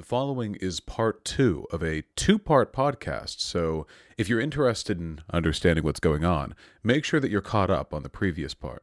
The following is part two of a two part podcast. So, if you're interested in understanding what's going on, make sure that you're caught up on the previous part.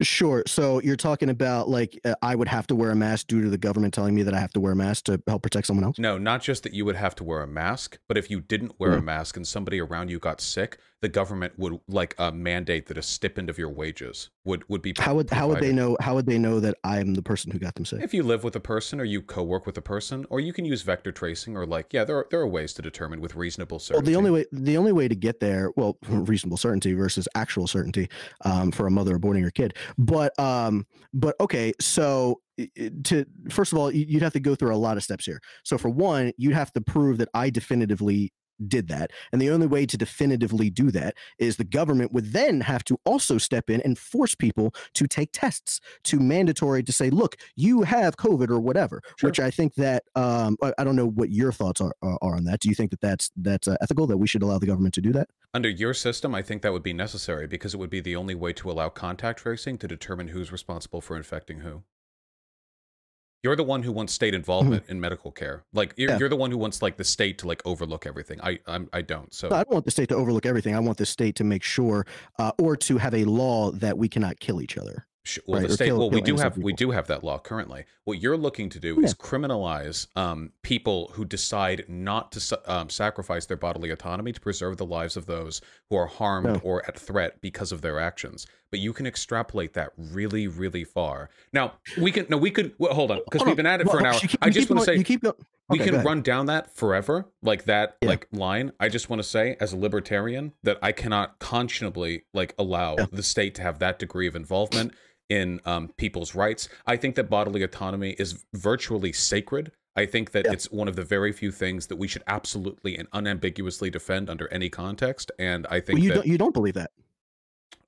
Sure. So you're talking about like uh, I would have to wear a mask due to the government telling me that I have to wear a mask to help protect someone else. No, not just that you would have to wear a mask, but if you didn't wear a mask and somebody around you got sick, the government would like uh, mandate that a stipend of your wages would would be. How would how would they know? How would they know that I'm the person who got them sick? If you live with a person or you co-work with a person, or you can use vector tracing, or like yeah, there are there are ways to determine with reasonable certainty. Well, the only way the only way to get there, well, reasonable certainty versus actual certainty um, for a mother aborting her kid. But um, but okay, so to first of all, you'd have to go through a lot of steps here. So for one, you'd have to prove that I definitively did that, and the only way to definitively do that is the government would then have to also step in and force people to take tests to mandatory to say, look, you have COVID or whatever. Sure. Which I think that um, I, don't know what your thoughts are, are are on that. Do you think that that's that's uh, ethical that we should allow the government to do that? Under your system, I think that would be necessary because it would be the only way to allow contact tracing to determine who's responsible for infecting who. You're the one who wants state involvement in medical care. Like you're, Mm-hmm. Yeah. you're the one who wants like the state to like overlook everything. I I'm, I don't. So No, I don't want the state to overlook everything. I want the state to make sure, uh, or to have a law that we cannot kill each other. Well, Right, the state. kill- well, we do have we do have that law currently. What you're looking to do Yeah. is criminalize um, people who decide not to um, sacrifice their bodily autonomy to preserve the lives of those who are harmed No. or at threat because of their actions. But you can extrapolate that really, really far. Now we can. No, we could. Well, hold on, because we've been at it Well, for an hour. keep- I just want to say you keep go- we can run down that forever like that Yeah. like line i just want to say as a libertarian that i cannot conscionably like allow Yeah. the state to have that degree of involvement in um, people's rights i think that bodily autonomy is virtually sacred i think that Yeah. it's one of the very few things that we should absolutely and unambiguously defend under any context and i think Well, you that don't you don't believe that?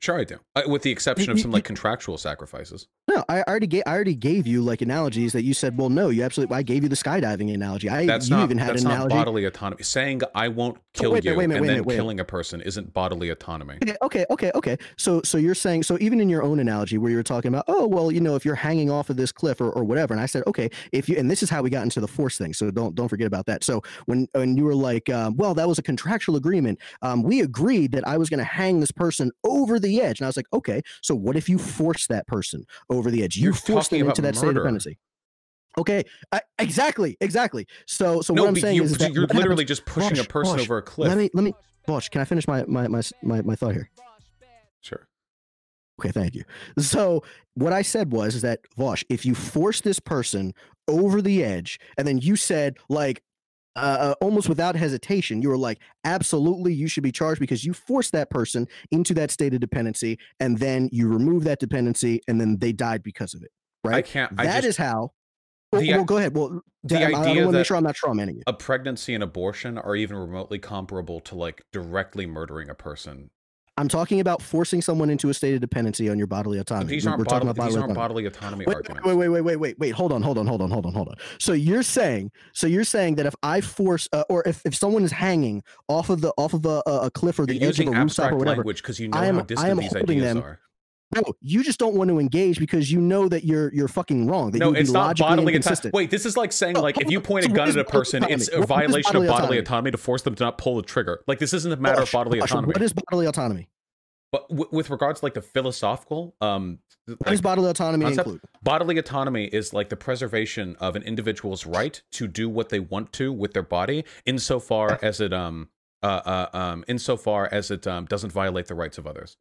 Sure i do uh, with the exception of some like contractual sacrifices No, I already gave I already gave you like analogies that you said. Well, no, you absolutely. I gave you the skydiving analogy. I that's you not even had that's an not analogy. bodily autonomy saying i won't kill wait you minute, wait and wait then wait killing a person isn't bodily autonomy Okay, okay, okay, okay. So, so you're saying, so even in your own analogy, where you're talking about, oh, well, you know, if you're hanging off of this cliff or, or whatever, and I said, okay, if you, and this is how we got into the force thing, so don't don't forget about that. So when when you were like, um, well, that was a contractual agreement, um, we agreed that I was going to hang this person over the edge, and I was like, okay, so what if you force that person over the edge? You You're force them into that state of murder. dependency. Okay, I, exactly, exactly. So, so no, what I'm saying you, is, that you're what happens- literally just pushing a person Vaush, over a cliff. Let me let me, Vaush, can I finish my my my my, my thought here? Sure. Okay, thank you. So what I said was is that Vaush, if you force this person over the edge, and then you said like uh, uh, almost without hesitation, you were like, absolutely, you should be charged because you forced that person into that state of dependency, and then you remove that dependency, and then they died because of it. Right? I can't. That I is how. Well, the- well, go ahead. Well, the I, I want to make sure I'm not strawmanning you. a pregnancy and abortion are even remotely comparable to like directly murdering a person. I'm talking about forcing someone into a state of dependency on your bodily autonomy. These We're- aren't we're talking about These bodily aren't autonomy. bodily autonomy Wait, arguments. wait, wait, wait, wait, wait, wait. Hold on, hold on, hold on, hold on, hold on. So you're saying, so you're saying that if I force, uh, or if, if someone is hanging off of the off of a, a cliff or the You're edge of using a rooftop or whatever, language because you know I am- how I distant am these holding ideas them are. No, you just don't want to engage because you know that you're you're fucking wrong. That No, it's not bodily autonomy. Wait, this is like saying No, like if you point a gun at a person, it's a? What- violation bodily of bodily autonomy? autonomy to force them to not pull the trigger. Like this isn't a matter of bodily Vaush, autonomy. What is bodily autonomy? But w- with regards to like the philosophical, um, What does bodily autonomy concept- include? bodily autonomy is like the preservation of an individual's right to do what they want to with their body, insofar as it um uh, uh um insofar as it um doesn't violate the rights of others.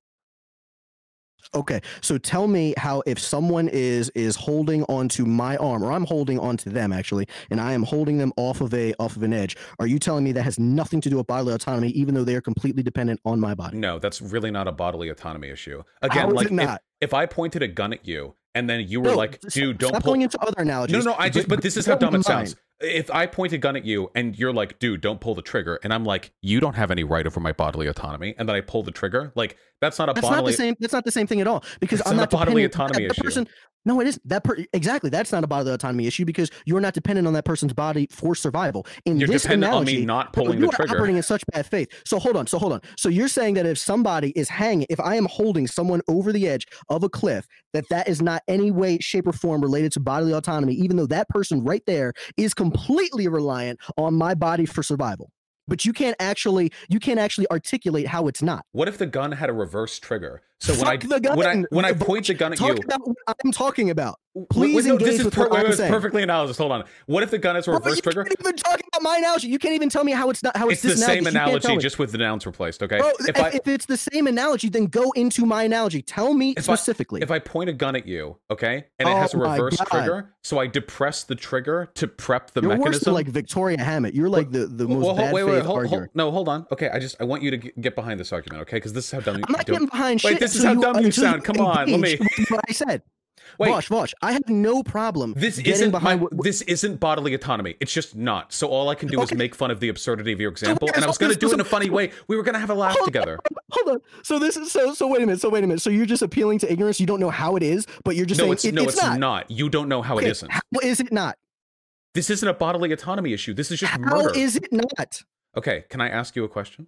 Okay, so tell me how if someone is is holding onto my arm, or I'm holding onto them actually, and I am holding them off of a off of an edge. Are you telling me that has nothing to do with bodily autonomy, even though they are completely dependent on my body? No, that's really not a bodily autonomy issue. Again, like if, if I pointed a gun at you and then you were No, like, "Dude, don't stop pull." going into other analogies. No, no, I just. But this is how dumb it sounds. If I point a gun at you and you're like, "Dude, don't pull the trigger," and I'm like, "You don't have any right over my bodily autonomy," and then I pull the trigger, like That's not a That's bodily. not the same. That's not the same thing at all. Because It's I'm not not a bodily autonomy that issue. Person, no, it isn't. That per, exactly. That's not a bodily autonomy issue because you're not dependent on that person's body for survival. In You're this dependent on analogy, me not pulling the trigger. operating in such bad faith. So hold on. So hold on. So you're saying that if somebody is hanging, if I am holding someone over the edge of a cliff, that that is not any way, shape, or form related to bodily autonomy, even though that person right there is completely reliant on my body for survival. But you can't actually, you can't actually articulate how it's not. What if the gun had a reverse trigger? So when I when I when I point the gun at Talk you, about what I'm talking about. Wait, Please wait, no, engage this is with per- what wait, I'm wait, saying. perfectly analogous. Hold on. What if the gun has a reverse you can't even talk about my analogy. You can't even tell me how it's not how it's, It's the same analogy. You can't analogy, tell me. just with the nouns replaced. Okay. Bro, if if, I if it's the same analogy, then go into my analogy. Tell me If I- specifically. if I point a gun at you, okay, and it Oh has a reverse trigger, so I depress the trigger to prep the mechanism. You're worse than like Victoria Hammett. You're like the, the most well, bad wait, wait, faith hold, hold, no, hold on. Okay, I just I want you to get behind this argument, okay? Because this is how dumb you I'm not getting behind Wait, shit. this is how dumb you sound. Come on, let me- What I said. Wait. Vaush, Vaush, I have no problem This isn't behind my, what, this isn't bodily autonomy. It's just not. So all I can do is make fun of the absurdity of your example, and I was going to do it in a funny way. We were going to have a laugh Hold on. together. Hold on. So this is so so wait a minute. So wait a minute. So you're just appealing to ignorance. You don't know how it is, but you're just No, saying it's it- no, it's, it's not. not. You don't know how Okay, it isn't. How is it not? This isn't a bodily autonomy issue. This is just How murder. is it not? okay, can I ask you a question?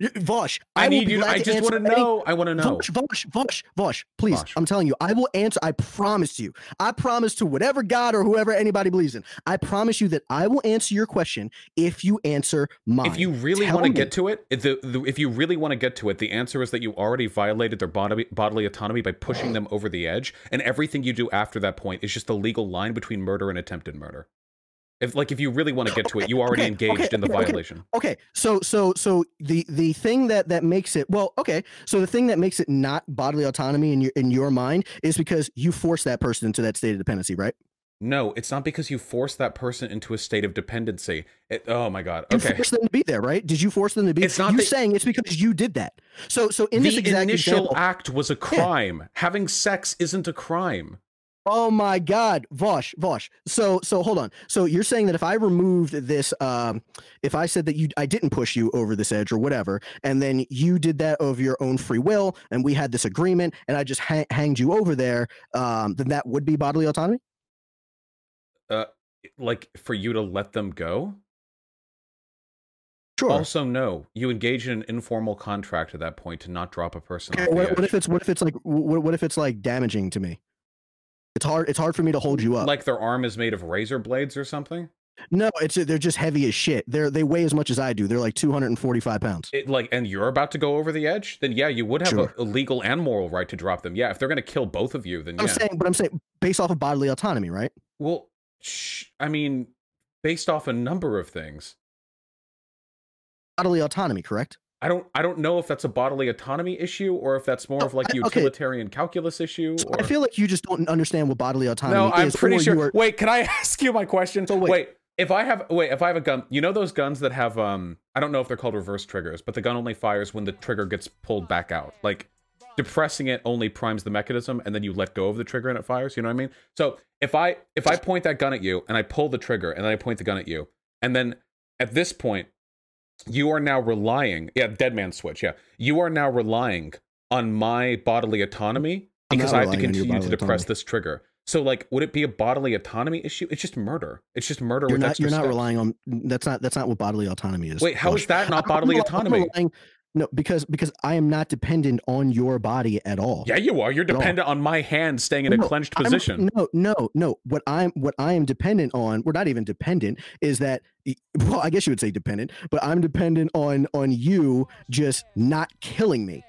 Vaush, I, will need you. glad I just want to know. I want to know. Vaush, Vaush, Vaush, Vaush, please. Vaush. I'm telling you, I will answer. I promise you. I promise to whatever God or whoever anybody believes in. I promise you that I will answer your question if you answer mine. If you really want to get to it, if the, the, if you really want to get to it, the answer is that you already violated their bodily, bodily autonomy by pushing them over the edge, and everything you do after that point is just the legal line between murder and attempted murder. If like if you really want to get to it, you already okay, engaged okay, in the okay, violation. Okay, so so so the the thing that that makes it well, okay, so the thing that makes it not bodily autonomy in your in your mind is because you force that person into that state of dependency, right? No, it's not because you force that person into a state of dependency. It, oh my god. You Okay. forced them to be there, right? Did you force them to be? It's not you that- saying it's because you did that. So so in this the exact initial example, act was a crime. Having sex isn't a crime. Oh my God, Vaush, Vaush. So, so hold on. So you're saying that if I removed this, um, if I said that you, I didn't push you over this edge or whatever, and then you did that of your own free will, and we had this agreement, and I just hang, hanged you over there, um, then that would be bodily autonomy. Uh, like for you to let them go? Sure. Also, no. You engage in an informal contract at that point to not drop a person Okay, what, what if it's what if it's like what, what if it's like damaging to me? It's hard. It's hard for me to hold you up. Like their arm is made of razor blades or something? no, it's they're just heavy as shit. They're they weigh as much as I do. They're like 245 pounds. It, like, and you're about to go over the edge? Then yeah, you would have Sure. a, a legal and moral right to drop them. Yeah, if they're going to kill both of you, then I'm yeah. saying, but I'm saying based off of bodily autonomy, right? Well, sh- I mean, based off a number of things. Bodily autonomy, correct? I don't I don't know if that's a bodily autonomy issue or if that's more No, of like I- a okay. utilitarian calculus issue. Or... I feel like you just don't understand what bodily autonomy no, I'm is. pretty sure. Are, Wait, can I ask you my question? So wait. if I have wait, if I have a gun, you know those guns that have um, I don't know if they're called reverse triggers, but the gun only fires when the trigger gets pulled back out. Like depressing it only primes the mechanism, and then you let go of the trigger and it fires. You know what I mean? So if I if I point that gun at you and I pull the trigger and then I point the gun at you, and then at this point you are now relying yeah dead man switch yeah you are now relying on my bodily autonomy because i have to relying on your continue to depress autonomy. this trigger so like would it be a bodily autonomy issue it's just murder it's just murder you're with not. You're not relying on. That's not. That's not what bodily autonomy is. wait how is that not I'm bodily I'm autonomy relying- no, because because I am not dependent on your body at all. yeah you are you're dependent on my hand staying in a No, clenched I'm- position no, no, no. What I'm what I am dependent on, we're not even dependent, is that well, I guess you would say dependent, but I'm dependent on on you just not killing me.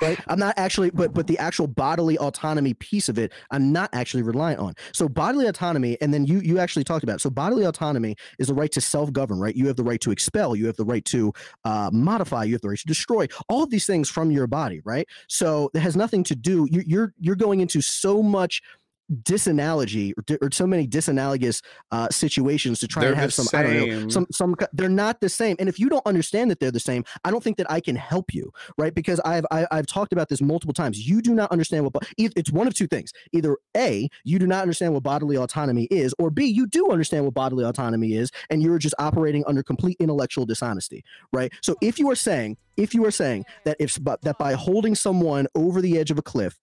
Right? I'm not actually, but but the actual bodily autonomy piece of it, I'm not actually reliant on. So bodily autonomy, and then you you actually talked about. It. So bodily autonomy is the right to self-govern, right? You have the right to expel, you have the right to uh, modify, you have the right to destroy. All of these things from your body, right? So it has nothing to do. You, you're you're going into so much disanalogy or, di- or so many disanalogous uh, situations to try They're and have some I don't know some some they're not the same. And if you don't understand that they're the same I don't think that I can help you right? Because I've I, I've talked about this multiple times. You do not understand what it's one of two things. Either a you do not understand what bodily autonomy is or b you do understand what bodily autonomy is and you're just operating under complete intellectual dishonesty right? So if you are saying if you are saying that if but that by holding someone over the edge of a cliff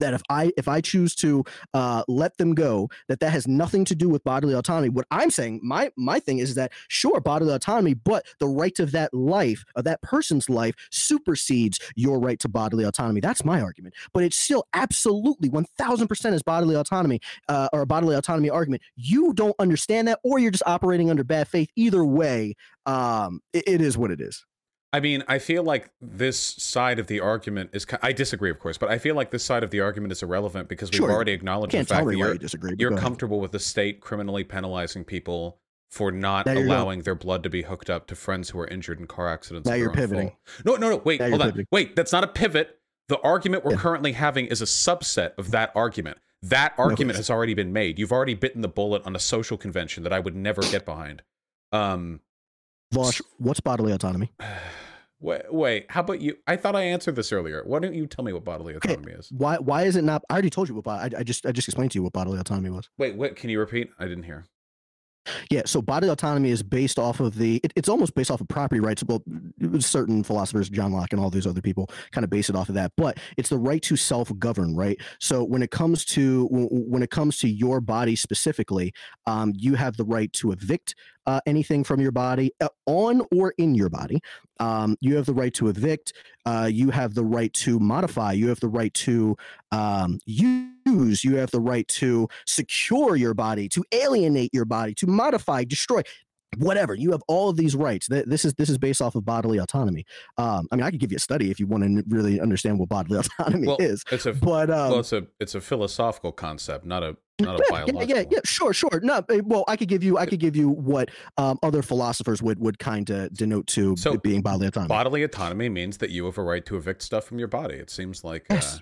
that if I if I choose to uh, let them go, that that has nothing to do with bodily autonomy. What I'm saying, my my thing is that sure bodily autonomy, but the right of that life of that person's life supersedes your right to bodily autonomy. That's my argument. But it's still absolutely 1,000 percent is bodily autonomy uh, or a bodily autonomy argument. You don't understand that, or you're just operating under bad faith. Either way, um, it- it is what it is. I mean, I feel like this side of the argument is. I disagree, of course, but I feel like this side of the argument is irrelevant because we've Sure. already acknowledged the fact that you're you disagree. you're comfortable with the state criminally penalizing people for not Now allowing their blood to be hooked up to friends who are injured in car accidents. Now you're pivoting. No, no, no. Wait, Now hold on. pivoting. Wait, that's not a pivot. The argument we're Yeah. currently having is a subset of that argument. That argument it's- has already been made. You've already bitten the bullet on a social convention that I would never get behind. Um, Vaush, what's bodily autonomy? wait, wait. How about you? I thought I answered this earlier. Why don't you tell me what bodily Okay. autonomy is? Why why is it not? I already told you what. I, I just I just explained to you what bodily autonomy was. Wait, what? Can you repeat? I didn't hear. Yeah, so bodily autonomy is based off of the. It, it's almost based off of property rights. Well, certain philosophers, John Locke and all these other people, kind of base it off of that. But it's the right to self-govern, right? So when it comes to when- it comes to your body specifically, um, you have the right to evict uh, anything from your body, uh, on or in your body. Um, you have the right to evict. Uh, you have the right to modify. You have the right to um, use. You have the right to secure your body, to alienate your body, to modify, destroy, whatever. You have all of these rights. This is this is based off of bodily autonomy. Um, I mean, I could give you a study if you want to really understand what bodily autonomy Well, is. It's a But um, well, it's a it's a philosophical concept, not a not a yeah, yeah, biological. yeah, yeah, sure, sure. No, eh, well, I could give you, I could give you what um, other philosophers would would kind of denote to So, being bodily autonomy. Bodily autonomy means that you have a right to evict stuff from your body. It seems like, Yes. uh.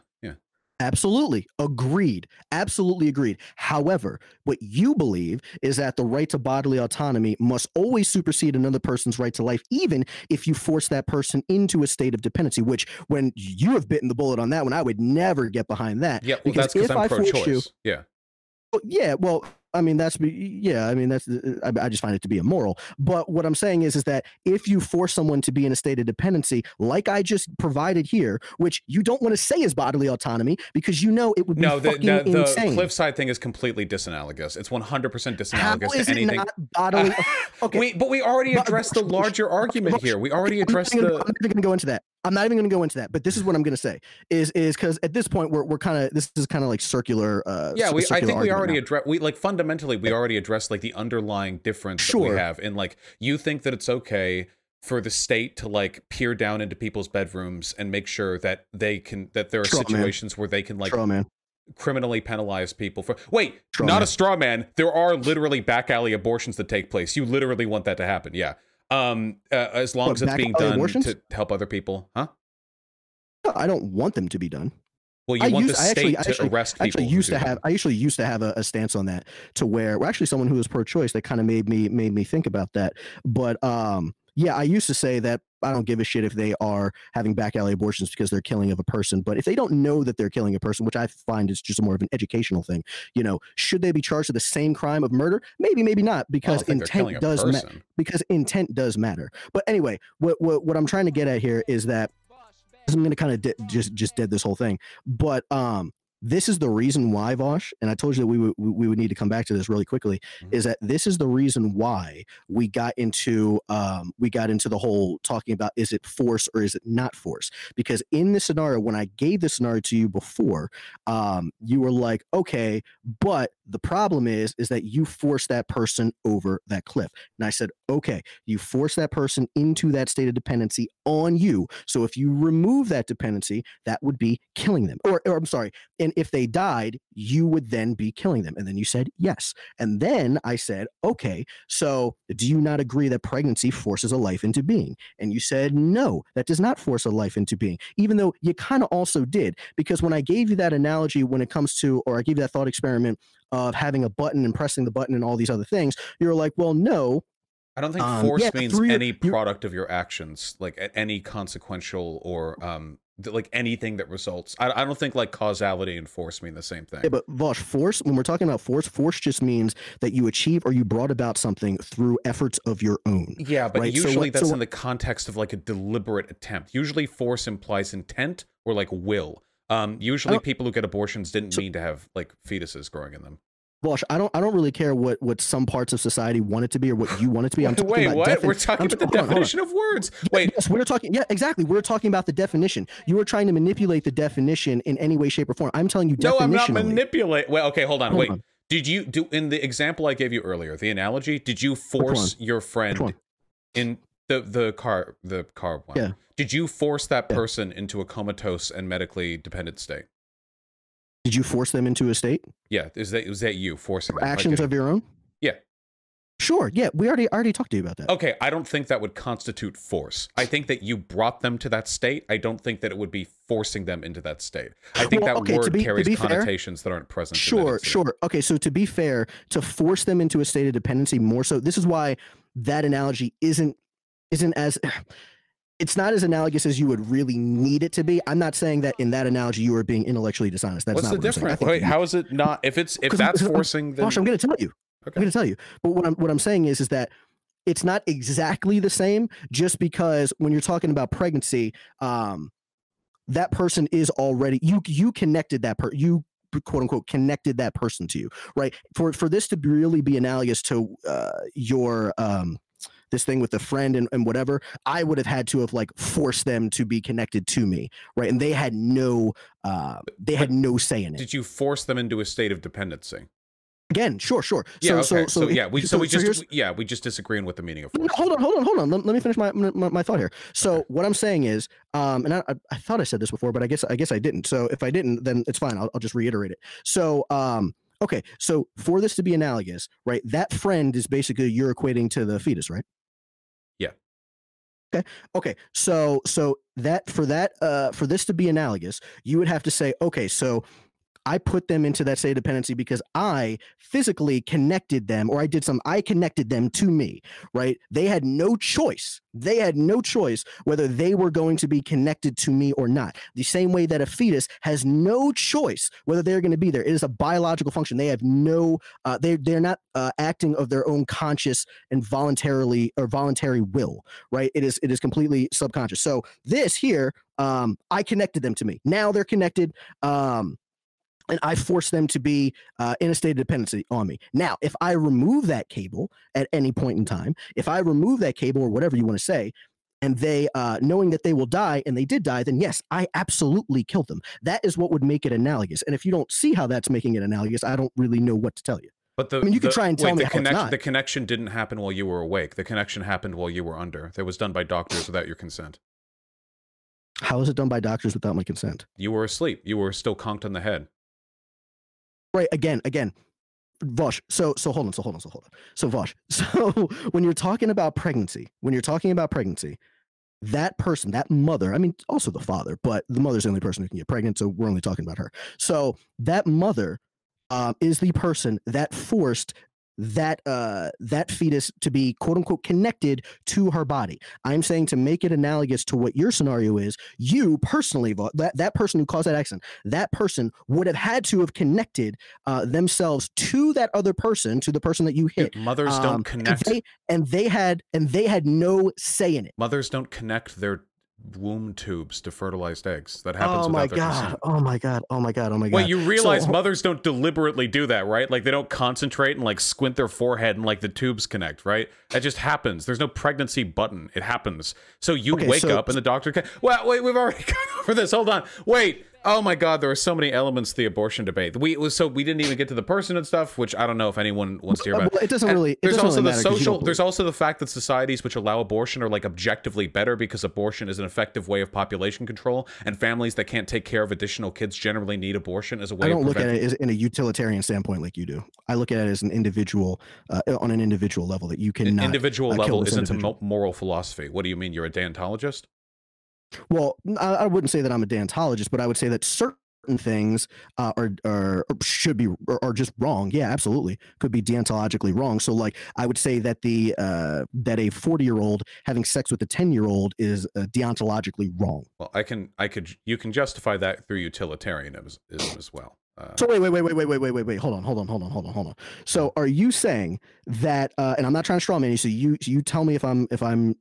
Absolutely. Agreed. Absolutely agreed. However, what you believe is that the right to bodily autonomy must always supersede another person's right to life, even if you force that person into a state of dependency, which when you have bitten the bullet on that one, I would never get behind that. Yeah, well, Because that's because I'm force pro-choice. you- oh, Yeah, Well, yeah, well, I mean that's yeah, I mean that's uh, I, I just find it to be immoral. But what I'm saying is is that if you force someone to be in a state of dependency, like I just provided here, which you don't want to say is bodily autonomy because you know it would be no, the fucking the, the insane. cliffside thing is completely disanalogous. It's 100 percent disanalogous is to it anything. not bodily? okay, We, but we already But- addressed the larger argument here. We already I'm addressed gonna- the. I'm not even going to go into that. I'm not even going to go into that. But this is what I'm going to say is is because at this point we're we're kind of this is kind of like circular. Uh, Yeah, we. I think we already now. addressed. We like fundamentally we already addressed like the underlying difference that we have. And like you think that it's okay for the state to like peer down into people's bedrooms and make sure that they can that there are Straw man. situations where they can like Straw man. criminally penalize people for wait Straw not man. a straw man there are literally back alley abortions that take place you literally want that to happen yeah um uh, as long What, as it's being done abortions? to help other people huh No, I don't want them to be done. well you I want used- the state actually- to actually- arrest I people actually used to that. have I actually used to have a, a stance on that to where well, actually someone who was pro-choice that kind of made me made me think about that. But um yeah, I used to say that I don't give a shit if they are having back alley abortions because they're killing of a person. But if they don't know that they're killing a person, which I find is just more of an educational thing, you know, should they be charged with the same crime of murder? Maybe, maybe not, because think they're killing intent does matter because intent does matter. But anyway, what what, what I'm trying to get at here is that I'm going to kind of de- just just dead this whole thing. But um, this is the reason why Vaush, and I told you that we would we would need to come back to this really quickly. Mhm. Is that this is the reason why we got into um we got into the whole talking about is it force or is it not force? Because in this scenario, when I gave this scenario to you before, um, you were like, okay, but the problem is is that you force that person over that cliff. And I said, okay, you force that person into that state of dependency on you. So if you remove that dependency, that would be killing them. Or, or I'm sorry, and and if they died, you would then be killing them. And then you said yes. And then I said, okay, so do you not agree that pregnancy forces a life into being? And you said, no, that does not force a life into being, even though you kind of also did. Because when I gave you that analogy, when it comes to, or I gave you that thought experiment of having a button and pressing the button and all these other things, you're like, well, no, I don't think Um, force yeah, means any product of your actions, like any consequential or um, like anything that results. I, I don't think like causality and force mean the same thing. Yeah, but Vaush, force, when we're talking about force, force just means that you achieve or you brought about something through efforts of your own. Yeah, but Right, so usually what- that's so in the context of like a deliberate attempt. Usually force implies intent or like will. Um, usually people who get abortions didn't So- mean to have like fetuses growing in them. Vaush, I don't I don't really care what what some parts of society want it to be or what you want it to be. I'm talking wait, about what? defin- We're talking I'm about the hold on, on. definition of words. Wait, Yes, we're talking. Yeah, exactly. We're talking about the definition. You were trying to manipulate the definition in any way, shape, or form. I'm telling you, no, I'm not manipulate. Well, okay, hold on. Hold Wait, on. did you do in the example I gave you earlier, the analogy? Did you force your friend in the the car the car one? Yeah. Did you force that Yeah. person into a comatose and medically dependent state? Did you force them into a state? Yeah, is that was that you forcing them? Actions did- of your own? Yeah. Sure. Yeah, we already already talked to you about that. Okay, I don't think that would constitute force. I think that you brought them to that state. I don't think that it would be forcing them into that state. I think Well, that okay, word be- carries be fair- connotations that aren't present. Sure, sure. Okay, so to be fair, to force them into a state of dependency more so, this is why that analogy isn't isn't as it's not as analogous as you would really need it to be. I'm not saying that in that analogy you are being intellectually dishonest. That's What's not the what I'm saying. Difference? Wait, how is it not? If it's if that's forcing, then Gosh, I'm going to tell you. Okay. I'm going to tell you. But what I'm what I'm saying is is that it's not exactly the same just because when you're talking about pregnancy, um, that person is already you you connected that per you quote unquote connected that person to you right for for this to really be analogous to uh, your um this thing with a friend and, and whatever i would have had to have like forced them to be connected to me right and they had no uh they had no say in it did you force them into a state of dependency? again sure sure Yeah. so okay. so so, yeah, we so, we just yeah we just disagree on what the meaning of No, force. hold on, hold on, hold on. Let, let me finish my, my my thought here. So Okay. what I'm saying is, um, and I, I, I thought I said this before, but I guess I guess I didn't. So if I didn't, then it's fine. I'll, I'll just reiterate it. So um, okay. So for this to be analogous, right? That friend is basically you're equating to the fetus, right? Okay. Okay. So so that for that uh for this to be analogous, you would have to say, okay, so I put them into that state of dependency because I physically connected them, or I did some, I connected them to me, right? They had no choice. They had no choice whether they were going to be connected to me or not. The same way that a fetus has no choice whether they're going to be there. It is a biological function. They have no, uh, they, they're not uh, acting of their own conscious and voluntarily or voluntary will, right? It is, it is completely subconscious. So this here, um, I connected them to me. Now they're connected. Um, and I force them to be uh, in a state of dependency on me. Now, if I remove that cable at any point in time, if I remove that cable or whatever you want to say, and they, uh, knowing that they will die, and they did die, then yes, I absolutely killed them. That is what would make it analogous. And if you don't see how that's making it analogous, I don't really know what to tell you. But the I mean, you could try and tell wait, me the connection. The connection didn't happen while you were awake. The connection happened while you were under. That was done by doctors without your consent. How is it done by doctors without my consent? You were asleep. You were still conked on the head. Right. Again, again. Vaush, so so hold on, so hold on, so hold on. So Vaush, so when you're talking about pregnancy, when you're talking about pregnancy, that person, that mother, I mean, also the father, but the mother's the only person who can get pregnant, so we're only talking about her. So that mother um, is the person that forced that uh that fetus to be quote unquote connected to her body i'm saying to make it analogous to what your scenario is you personally that that person who caused that accident that person would have had to have connected uh, themselves to that other person to the person that you hit Dude, mothers Um, don't and connect. they, and they had and they had no say in it Mothers don't connect their womb tubes to fertilized eggs. That happens oh my god oh my god oh my god oh my god Wait, you realize So- mothers don't deliberately do that, right? Like they don't concentrate and like squint their forehead and like the tubes connect, right? That just happens. There's no pregnancy button. It happens. So you Okay, wake so- up and the doctor can Well, wait, we've already gone over this. Hold on. Wait. Oh my God, there are so many elements to the abortion debate. We was so we didn't even get to the person and stuff, which I don't know if anyone wants to hear about. Well, it doesn't And really. It there's doesn't also really the matter 'cause you social. There's also the fact that societies which allow abortion are like objectively better because abortion is an effective way of population control, and families that can't take care of additional kids generally need abortion as a way. I don't look at it in a utilitarian standpoint like you do. I look at it as an individual, uh, on an individual level that you An cannot. individual uh, level isn't a individual. mo- moral philosophy. What do you mean? You're a deontologist? Well, I, I wouldn't say that I'm a deontologist, but I would say that certain things uh, are, are should be or are just wrong. Yeah, absolutely, could be deontologically wrong. So, like, I would say that the uh, that a 40 year old having sex with a 10 year old is uh, deontologically wrong. Well, I can, I could, you can justify that through utilitarianism as well. Uh, So wait, wait, wait, wait, wait, wait, wait, wait, wait. Hold on, hold on, hold on, hold on, hold on. So are you saying that? Uh, and I'm not trying to straw man you. So you you tell me if I'm if I'm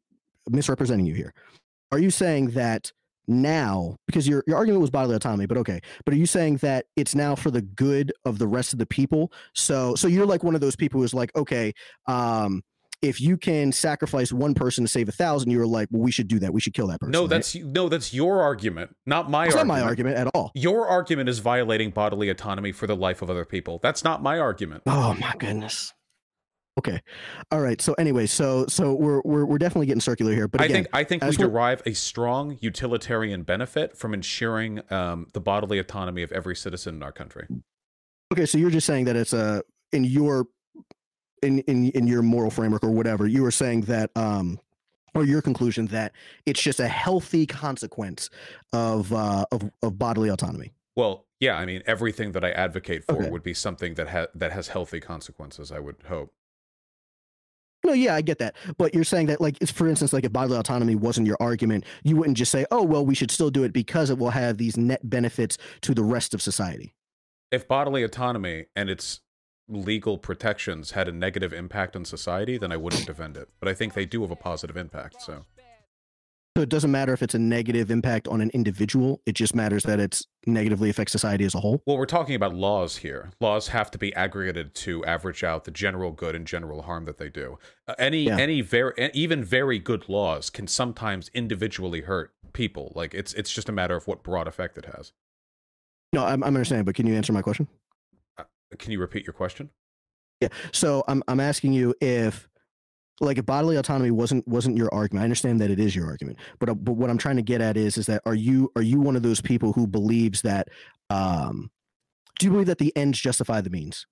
misrepresenting you here. Are you saying that now because your your argument was bodily autonomy, but okay, but are you saying that it's now for the good of the rest of the people? So so you're like one of those people who's like, okay, um, if you can sacrifice one person to save a thousand, you're like, well, we should do that. We should kill that person. no, right? that's no, that's your argument, not my It's not my argument at all. Your argument is violating bodily autonomy for the life of other people. That's not my argument. Oh my goodness. Okay. All right. So anyway, so so we're we're we're definitely getting circular here. But I again, think I think we derive a strong utilitarian benefit from ensuring um, the bodily autonomy of every citizen in our country. okay. So you're just saying that it's a in your in in in your moral framework or whatever. You were saying that um or your conclusion that it's just a healthy consequence of uh of of bodily autonomy. Well, yeah, I mean everything that I advocate for Okay. would be something that ha- that has healthy consequences. I would hope. No, yeah, I get that. But you're saying that, like, it's for instance, like if bodily autonomy wasn't your argument, you wouldn't just say, "Oh, well, we should still do it because it will have these net benefits to the rest of society." If bodily autonomy and its legal protections had a negative impact on society, then I wouldn't defend it. But I think they do have a positive impact. So So it doesn't matter if it's a negative impact on an individual. It just matters that it's negatively affects society as a whole. Well, we're talking about laws here. Laws have to be aggregated to average out the general good and general harm that they do. Uh, any Yeah. any very even very good laws can sometimes individually hurt people. Like it's it's just a matter of what broad effect it has. No, I'm, I'm understanding, but can you answer my question? Can you repeat your question? Yeah. So I'm I'm asking you if like if bodily autonomy wasn't wasn't your argument. I understand that it is your argument, but uh, but what I'm trying to get at is is that are you are you one of those people who believes that um do you believe that the ends justify the means?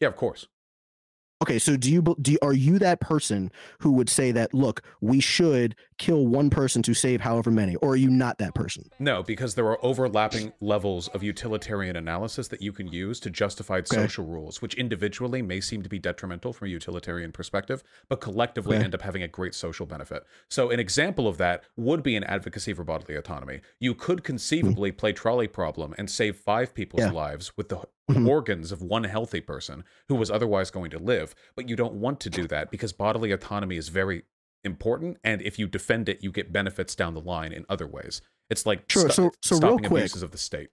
Yeah, of course. Okay, so do you do are you that person who would say that look, we should kill one person to save however many, or are you not that person? No, because there are overlapping levels of utilitarian analysis that you can use to justify Okay. social rules, which individually may seem to be detrimental from a utilitarian perspective, but collectively Okay. end up having a great social benefit. So, an example of that would be an advocacy for bodily autonomy. You could conceivably hmm. play trolley problem and save five people's Yeah. lives with the Organs of one healthy person who was otherwise going to live, but you don't want to do that because bodily autonomy is very important and if you defend it you get benefits down the line in other ways it's like Sure, sto- so- so real stopping quick- abuses of the state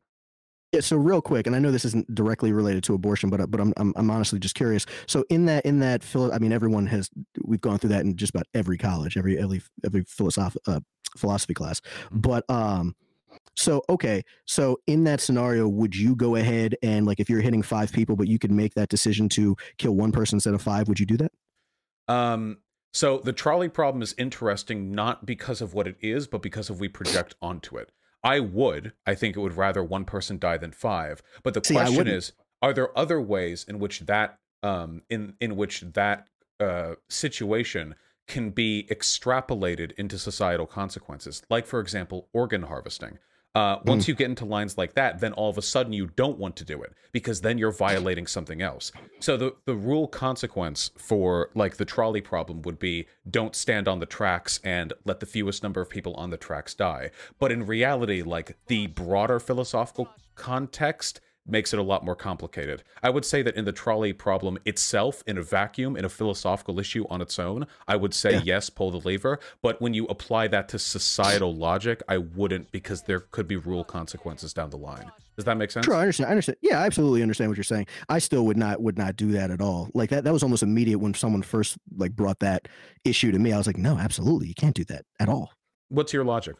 Yeah, so real quick, and I know this isn't directly related to abortion, but but I'm I'm, I'm honestly just curious. So in that in that philo- I mean, everyone has we've gone through that in just about every college, every every every philosoph- uh, philosophy class. But um, so okay, so in that scenario, would you go ahead and like if you're hitting five people, but you could make that decision to kill one person instead of five, would you do that? um so the trolley problem is interesting not because of what it is but because of we project onto it. I would i think it would rather one person die than five but the See, question is are there other ways in which that um in in which that uh situation can be extrapolated into societal consequences? Like for example organ harvesting uh, once you get into lines like that, then all of a sudden you don't want to do it because then you're violating something else. So the the rule consequence for like the trolley problem would be don't stand on the tracks and let the fewest number of people on the tracks die. But in reality, like the broader philosophical context makes it a lot more complicated. I would say that in the trolley problem itself, in a vacuum, in a philosophical issue on its own, I would say Yeah. yes, pull the lever. But when you apply that to societal logic, I wouldn't because there could be rule consequences down the line. Does that make sense? Sure, I understand. I understand. Yeah, I absolutely understand what you're saying. I still would not would not do that at all. Like that that was almost immediate when someone first like brought that issue to me. I was like, no, absolutely, you can't do that at all. What's your logic?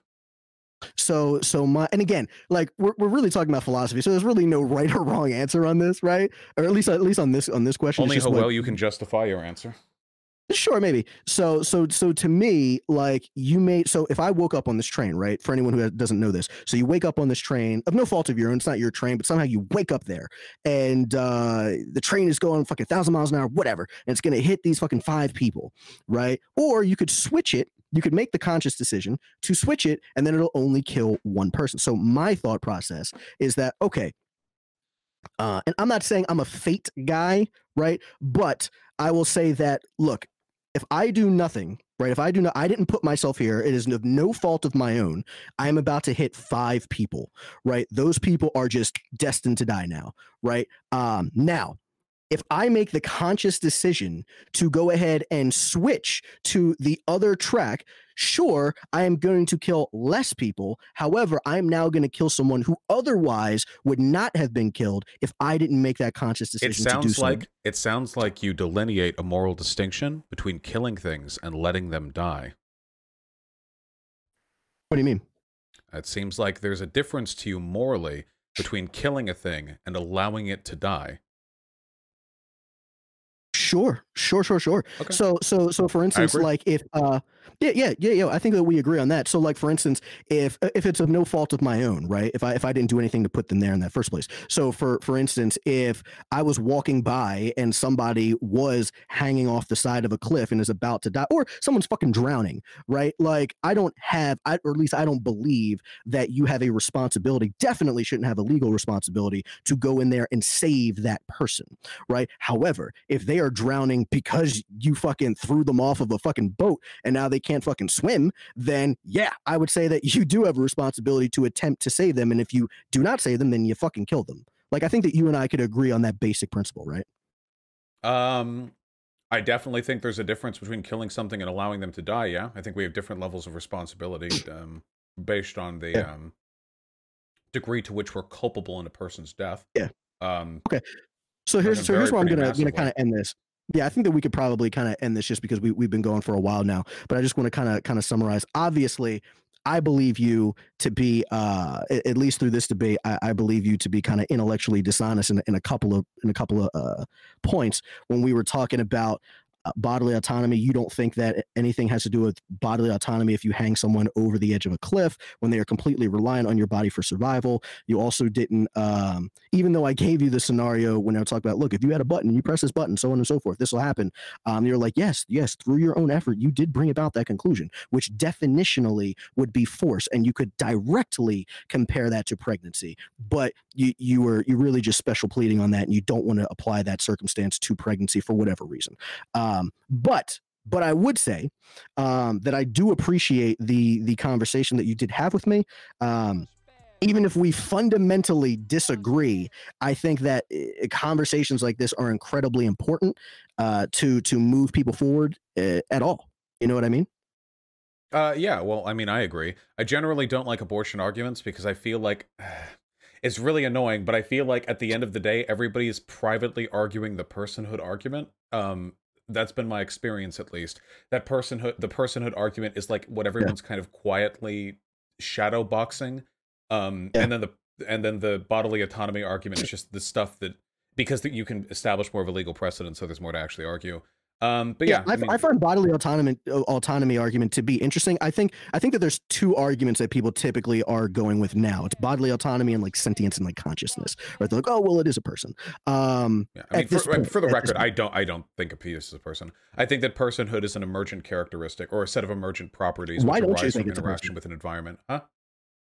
So so my and again, like we're we're really talking about philosophy, so there's really no right or wrong answer on this, right? Or at least at least on this on this question. Only how just well you can justify your answer. Sure, maybe. So, so, so to me, like you made. So, if I woke up on this train, right? For anyone who doesn't know this, so you wake up on this train of no fault of your own. It's not your train, but somehow you wake up there, and uh, the train is going fucking thousand miles an hour, whatever, and it's gonna hit these fucking five people, right? Or you could switch it. You could make the conscious decision to switch it, and then it'll only kill one person. So, my thought process is that okay. Uh, and I'm not saying I'm a fate guy, right? But I will say that look, if I do nothing, right? If I do not, I didn't put myself here. It is of no fault of my own. I am about to hit five people, right? Those people are just destined to die now, right? Um, now, if I make the conscious decision to go ahead and switch to the other track, sure, I am going to kill less people. However, I'm now going to kill someone who otherwise would not have been killed if I didn't make that conscious decision It to do sounds so. like it sounds like you delineate a moral distinction between killing things and letting them die. what do you mean? It seems like there's a difference to you morally between killing a thing and allowing it to die. Sure, sure, sure, sure. Okay. So, so, so, for instance, like if, uh, yeah, yeah, yeah, yeah, I think that we agree on that. So, like for instance, if uh, if it's of no fault of my own, right? If I if I didn't do anything to put them there in that first place. So, for for instance, if I was walking by and somebody was hanging off the side of a cliff and is about to die, or someone's fucking drowning, right? Like I don't have, I, or at least I don't believe that you have a responsibility. Definitely shouldn't have a legal responsibility to go in there and save that person right? However, if they are drowning because you fucking threw them off of a fucking boat and now they can't fucking swim, then yeah, I would say that you do have a responsibility to attempt to save them. And if you do not save them, then you fucking kill them. Like I think that you and I could agree on that basic principle, right? Um, I definitely think there's a difference between killing something and allowing them to die. Yeah, I think we have different levels of responsibility um, based on the Yeah. um, degree to which we're culpable in a person's death. Yeah. Um, okay. So here's so here's where I'm gonna massive gonna kind of end this. Yeah, I think that we could probably kind of end this just because we we've been going for a while now. But I just want to kind of kind of summarize. Obviously, I believe you to be uh at least through this debate, I, I believe you to be kind of intellectually dishonest in, in a couple of in a couple of uh points when we were talking about bodily autonomy. You don't think that anything has to do with bodily autonomy if you hang someone over the edge of a cliff when they are completely reliant on your body for survival. You also didn't, um, even though I gave you the scenario when I talked about, look, if you had a button, and you press this button, so on and so forth, this will happen. Um, you're like, yes, yes, through your own effort, you did bring about that conclusion, which definitionally would be force, and you could directly compare that to pregnancy. But you you were you really just special pleading on that, and you don't want to apply that circumstance to pregnancy for whatever reason. Um, but but I would say um, that I do appreciate the the conversation that you did have with me. Um, even if we fundamentally disagree, I think that uh, conversations like this are incredibly important uh, to to move people forward uh, at all. You know what I mean? Uh, yeah, well, I mean, I agree. I generally don't like abortion arguments because I feel like it's really annoying, but I feel like at the end of the day, everybody is privately arguing the personhood argument. Um, that's been my experience at least. That personhood, the personhood argument is like what everyone's kind of quietly shadow boxing. Um, Yeah. and then the and then the bodily autonomy argument is just the stuff that because that you can establish more of a legal precedent, so there's more to actually argue. Um, but yeah, I, mean- I find bodily autonomy autonomy argument to be interesting. I think I think that there's two arguments that people typically are going with now. It's bodily autonomy and like sentience and like consciousness. Right? They're like, oh well, it is a person. Um, Yeah, I mean, for, point- for the record, I don't, I don't think a penis is a person. I think that personhood is an emergent characteristic or a set of emergent properties Why which don't you arise think from interaction with an environment. Huh?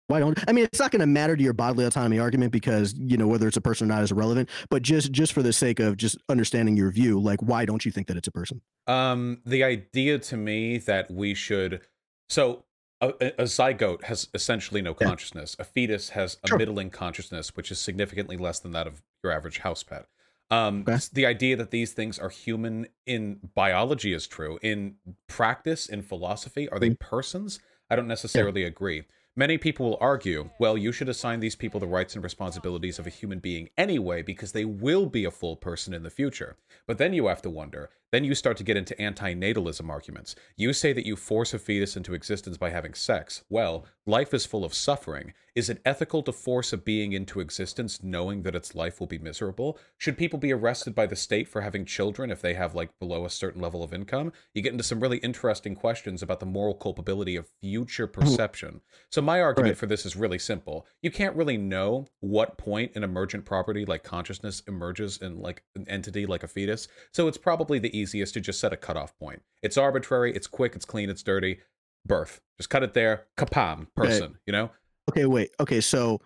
Why don't I mean it's not going to matter to your bodily autonomy argument because you know whether it's a person or not is irrelevant. But just just for the sake of just understanding your view, like why don't you think that it's a person? Um, the idea to me that we should, so a, a zygote has essentially no Yeah. consciousness. A fetus has a Sure. middling consciousness, which is significantly less than that of your average house pet. Um, Okay. the idea that these things are human in biology is true. In practice, in philosophy, are they Mm. persons? I don't necessarily agree Many people will argue, well, you should assign these people the rights and responsibilities of a human being anyway, because they will be a full person in the future. But then you have to wonder, then you start to get into anti-natalism arguments. You say that you force a fetus into existence by having sex. Well, life is full of suffering. Is it ethical to force a being into existence knowing that its life will be miserable? Should people be arrested by the state for having children if they have like below a certain level of income? You get into some really interesting questions about the moral culpability of future mm-hmm. perception. So my argument Right. for this is really simple. You can't really know what point an emergent property like consciousness emerges in like an entity like a fetus. So it's probably the easiest to just set a cutoff point. It's arbitrary, it's quick, it's clean, it's dirty. Birth. Just cut it there. Kapam. Person. You know? Okay, wait. Okay, so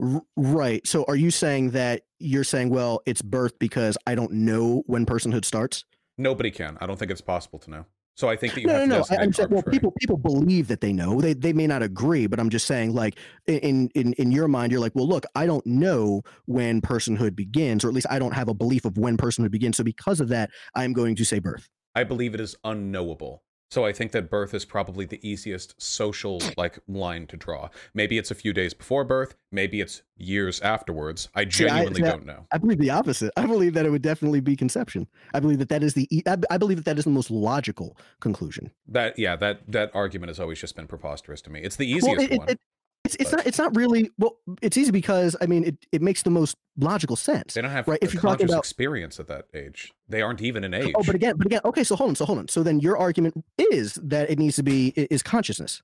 r- right. So are you saying that you're saying, well, it's birth because I don't know when personhood starts? Nobody can. I don't think it's possible to know. So I think that you no, have no, to no. I'm saying, well, people people believe that they know. They they may not agree, but I'm just saying, like in in in your mind, you're like, well, look, I don't know when personhood begins, or at least I don't have a belief of when personhood begins. So because of that, I'm going to say birth. I believe it is unknowable. So I think that birth is probably the easiest social like line to draw. Maybe it's a few days before birth, maybe it's years afterwards. I See, I- genuinely don't know. I believe the opposite. I believe that it would definitely be conception. I believe that that is the. I believe that that is the most logical conclusion. That yeah, that that argument has always just been preposterous to me. It's the easiest it- it- one. it- it's it's but- not it's not really well. It's easy because I mean it, it makes the most logical sense. they don't have right, if you're talking conscious about- experience at that age. They aren't even an age. Oh, but again, but again, okay. So hold on, so hold on. So then your argument is that it needs to be is consciousness.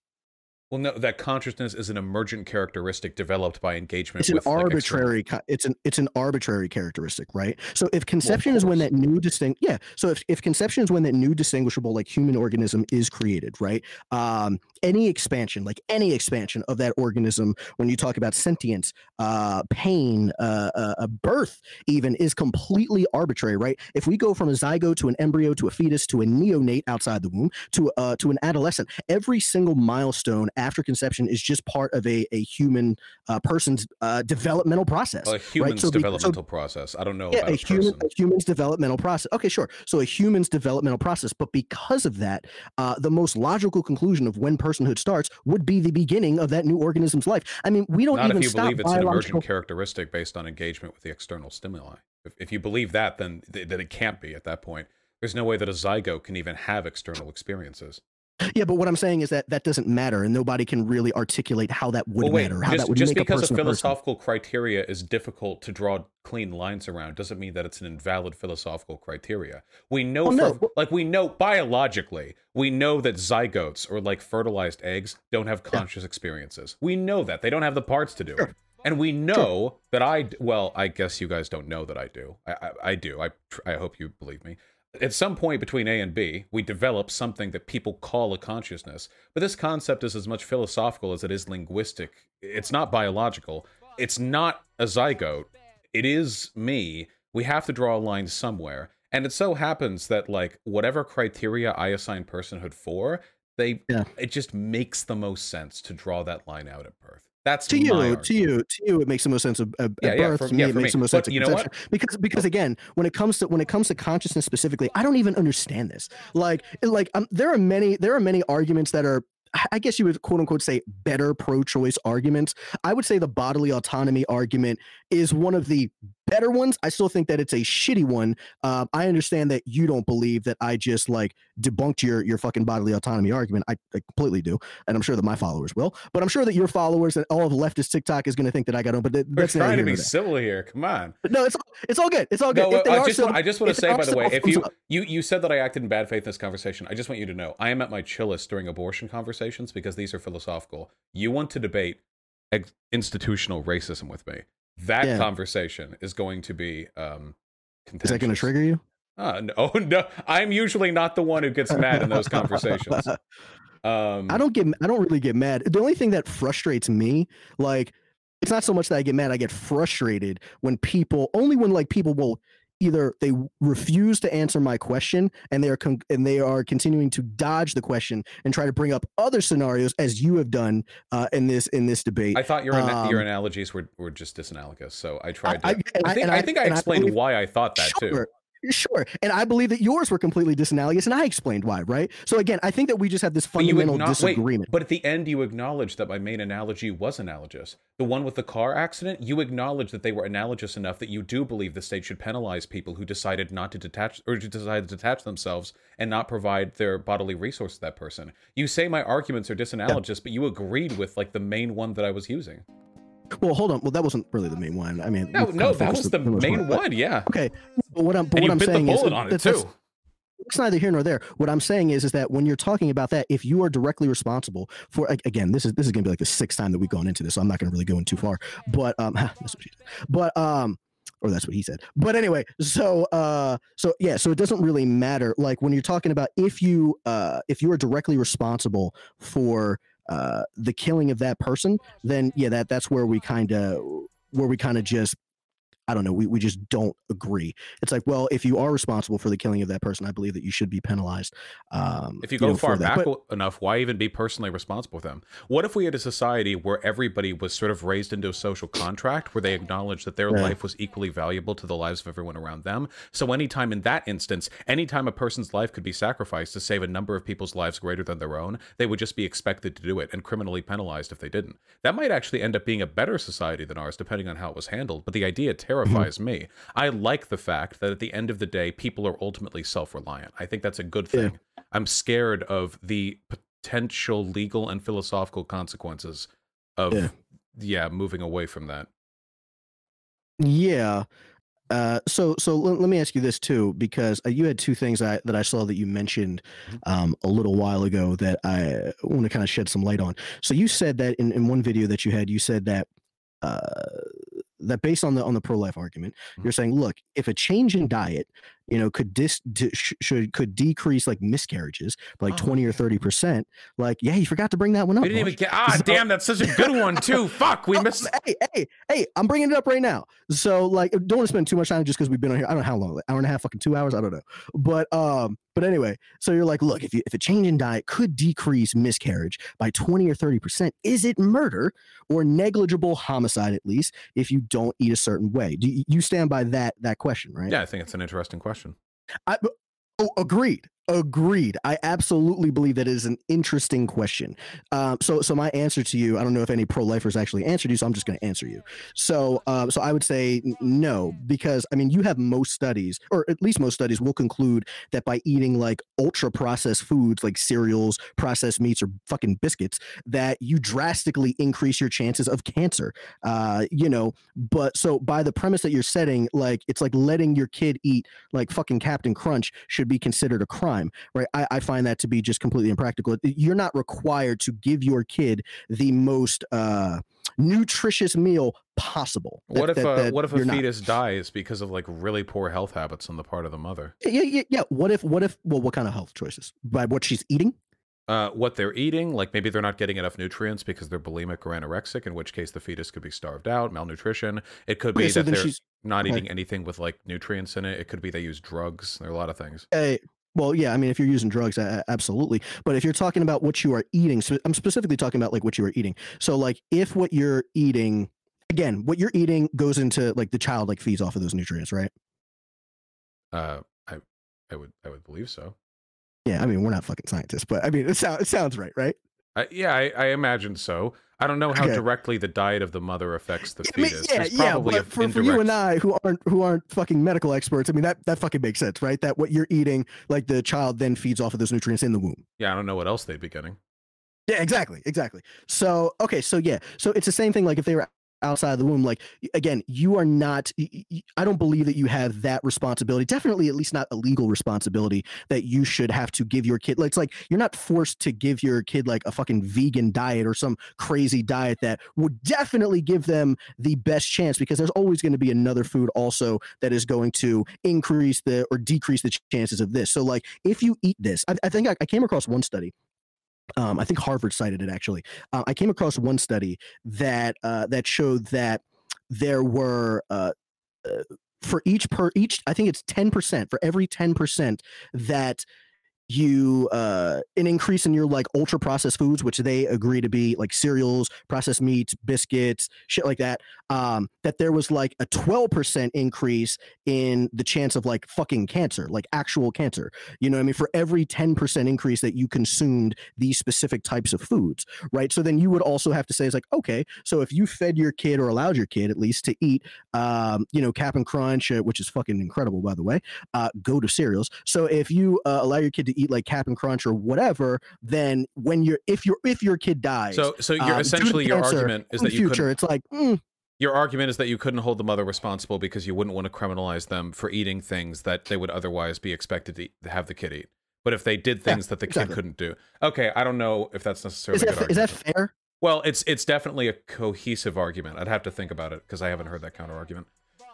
Well, no, that consciousness is an emergent characteristic developed by engagement It's an with like, arbitrary. co- it's an it's an arbitrary characteristic, right? So if conception is when that new distinct, yeah. So if if conception is when that new distinguishable like human organism is created, right? Um, any expansion, like any expansion of that organism, when you talk about sentience, uh, pain, uh, uh, uh, birth, even is completely arbitrary, right? If we go from a zygote to an embryo to a fetus to a neonate outside the womb to uh, to an adolescent, every single milestone after conception is just part of a a human uh, person's uh, developmental process. a human's So be- so- developmental process. I don't know yeah, about a a human, a human's developmental process. Okay, sure. So a human's developmental process, but because of that, uh, the most logical conclusion of when personhood starts would be the beginning of that new organism's life. I mean, we don't Not even if you stop believe it's an emergent characteristic based on engagement with the external stimuli. If, if you believe that, then th- then it can't be at that point. There's no way that a zygote can even have external experiences. Yeah, but what I'm saying is that that doesn't matter, and nobody can really articulate how that would well, wait, matter, how just, that would just make a because a person a person. philosophical criteria is difficult to draw clean lines around doesn't mean that it's an invalid philosophical criteria. We know, oh, Well, for, no, like we know biologically, we know that zygotes or like fertilized eggs don't have conscious experiences. We know that they don't have the parts to do Sure. it. And we know that I well, I guess you guys don't know that I do. I, I, I do. I, I hope you believe me. At some point between A and B, we develop something that people call a consciousness. But this concept is as much philosophical as it is linguistic. It's not biological. It's not a zygote. It is me. We have to draw a line somewhere. And it so happens that, like, whatever criteria I assign personhood for, they Yeah. it just makes the most sense to draw that line out at birth. That's to you, to you, to you, it makes the most sense of, of Yeah, at yeah, birth. for- to me, yeah, it makes me. the most But sense of you know what? conception. Because because again, when it comes to when it comes to consciousness specifically, I don't even understand this. Like like um, there are many there are many arguments that are. I guess you would quote unquote say better pro choice arguments. I would say the bodily autonomy argument is one of the better ones. I still think that it's a shitty one. Uh, I understand that you don't believe that I just like debunked your your fucking bodily autonomy argument. I, I completely do, and I'm sure that my followers will. But I'm sure that your followers and all of leftist TikTok is going to think that I got on. But th- We're that's trying to be civil here. Come on. But no, it's it's all good. It's all good. No, I just, civil- want, I just want to say, by the way, if you, you you said that I acted in bad faith in this conversation, I just want you to know I am at my chillest during abortion conversations because these are philosophical. You want to debate institutional racism with me. That Yeah. conversation is going to be um, is that going to trigger you? Uh, no, oh, no, I'm usually not the one who gets mad in those conversations. Um, I don't get. I don't really get mad. The only thing that frustrates me, like, it's not so much that I get mad. I get frustrated when people, only when like people will either they refuse to answer my question and they are con- and they are continuing to dodge the question and try to bring up other scenarios as you have done uh, in this in this debate. I thought your ana- your Um, analogies were, were just disanalogous, so I tried to. I- I, I- think I, think I explained why I thought that too. Sure. And I believe that yours were completely disanalogous, and I explained why, right? So again, I think that we just have this But fundamental wait, disagreement. but at the end, you acknowledge that my main analogy was analogous. The one with the car accident, you acknowledge that they were analogous enough that you do believe the state should penalize people who decided not to detach or to decide to detach themselves and not provide their bodily resource to that person. You say my arguments are disanalogous, but you agreed with like the main one that I was using. Well, hold on. Well, that wasn't really the main one. I mean, No, no, that was the most main one. Yeah, Okay. But what I'm, but what I'm saying is on it too. it's neither here nor there. What I'm saying is, is that when you're talking about that, if you are directly responsible for, again, this is this is going to be like the sixth time that we've gone into this, so I'm not going to really go in too far. But um, that's what she said. But um, or that's what he said. But anyway, so uh, so yeah, so it doesn't really matter. Like when you're talking about if you uh, if you are directly responsible for uh the killing of that person, then yeah, that that's where we kind of where we kind of just I don't know, we, we just don't agree. It's like, well, if you are responsible for the killing of that person, I believe that you should be penalized. Um, If you go know, far back But- enough, why even be personally responsible for them? What if we had a society where everybody was sort of raised into a social contract where they acknowledged that their Yeah. life was equally valuable to the lives of everyone around them? So, anytime in that instance, anytime a person's life could be sacrificed to save a number of people's lives greater than their own, they would just be expected to do it and criminally penalized if they didn't. That might actually end up being a better society than ours, depending on how it was handled. But the idea terrifies me. I like the fact that at the end of the day, people are ultimately self reliant. I think that's a good Yeah. thing. I'm scared of the potential legal and philosophical consequences of Yeah. yeah, moving away from that. Yeah. Uh, so so let, let me ask you this too, because uh, you had two things I, that I saw that you mentioned Mhm. um, a little while ago that I want to kind of shed some light on. So you said that in, in one video that you had, you said that uh, that based on the on the pro life argument, Mhm. you're saying, look, if a change in diet, you know, could dis d- should could decrease like miscarriages by like Oh, twenty or thirty percent. Like, yeah, you forgot to bring that one up. We didn't even get ah So- damn, that's such a good one too. Fuck, we Oh, missed Hey, hey, hey! I'm bringing it up right now. So, like, don't want to spend too much time just because we've been on here. I don't know how long, like, hour and a half, fucking two hours. I don't know. But, um, but anyway, so you're like, look, if you if a change in diet could decrease miscarriage by 20 or 30 percent, is it murder or negligible homicide at least if you don't eat a certain way? Do you, you stand by that that question, right? Yeah, I think it's an interesting question. I, oh, agreed. Agreed. I absolutely believe that is an interesting question. Um, so, so my answer to you, I don't know if any pro-lifers actually answered you, so I'm just going to answer you. So, um, so I would say no, because I mean, you have most studies, or at least most studies, will conclude that by eating like ultra-processed foods like cereals, processed meats, or fucking biscuits, that you drastically increase your chances of cancer. Uh, you know, but so by the premise that you're setting, like it's like letting your kid eat like fucking Captain Crunch should be considered a crime, right? I, I find that to be just completely impractical. You're not required to give your kid the most uh, nutritious meal possible. What That- if that- uh, that what if a you're not. fetus dies because of like really poor health habits on the part of the mother? Yeah, yeah, yeah. What if? What if? Well, what kind of health choices? By what she's eating? Uh, what they're eating, like maybe they're not getting enough nutrients because they're bulimic or anorexic, in which case the fetus could be starved out, malnutrition. It could be Okay, so that they're not okay. eating anything with like nutrients in it. It could be they use drugs. There are a lot of things. Uh, well, yeah. I mean, if you're using drugs, absolutely. But if you're talking about what you are eating, so I'm specifically talking about like what you are eating. So, like, if what you're eating, again, what you're eating goes into like the child like feeds off of those nutrients, right? Uh, I, I would, I would believe so. Yeah. I mean, we're not fucking scientists, but I mean, it sounds it sounds right, right? I, yeah, I, I imagine so. I don't know how Okay. directly the diet of the mother affects the I mean, fetus. yeah, yeah. But for, for you and I, who aren't who aren't fucking medical experts, I mean that that fucking makes sense, right? That what you're eating, like the child then feeds off of those nutrients in the womb. yeah, I don't know what else they'd be getting. Yeah, exactly, exactly. So okay, so yeah, so it's the same thing. Like if they were outside of the womb, like again, you are not. i don't believe that you have that responsibility. Definitely, at least not a legal responsibility that you should have to give your kid. Like it's like you're not forced to give your kid like a fucking vegan diet or some crazy diet that would definitely give them the best chance because there's always going to be another food also that is going to increase the or decrease the chances of this. So like if you eat this, I, I think I, I came across one study um, I think Harvard cited it actually. Uh, I came across one study that uh, that showed that there were uh, uh, for each per each I think it's ten percent for every ten percent that you uh an increase in your like ultra processed foods which they agree to be like cereals processed meats biscuits shit like that um that there was like a 12% increase in the chance of like fucking cancer like actual cancer. You know what i mean? For every 10% increase that you consumed these specific types of foods right? So then you would also have to say it's like okay so if you fed your kid or allowed your kid at least to eat um you know cap'n crunch uh, which is fucking incredible by the way uh go to cereals. So if you uh, allow your kid to eat like Cap'n Crunch or whatever, then when you're if your if your kid dies, So, so you're um, essentially your cancer argument is that you future, couldn't. it's like mm, Your argument is that you couldn't hold the mother responsible because you wouldn't want to criminalize them for eating things that they would otherwise be expected to, eat, to have the kid eat. But if they did things that the kid couldn't do, okay, I don't know if that's necessarily is a that good is that fair? Well, it's it's definitely a cohesive argument. I'd have to think about it because I haven't heard that counter argument.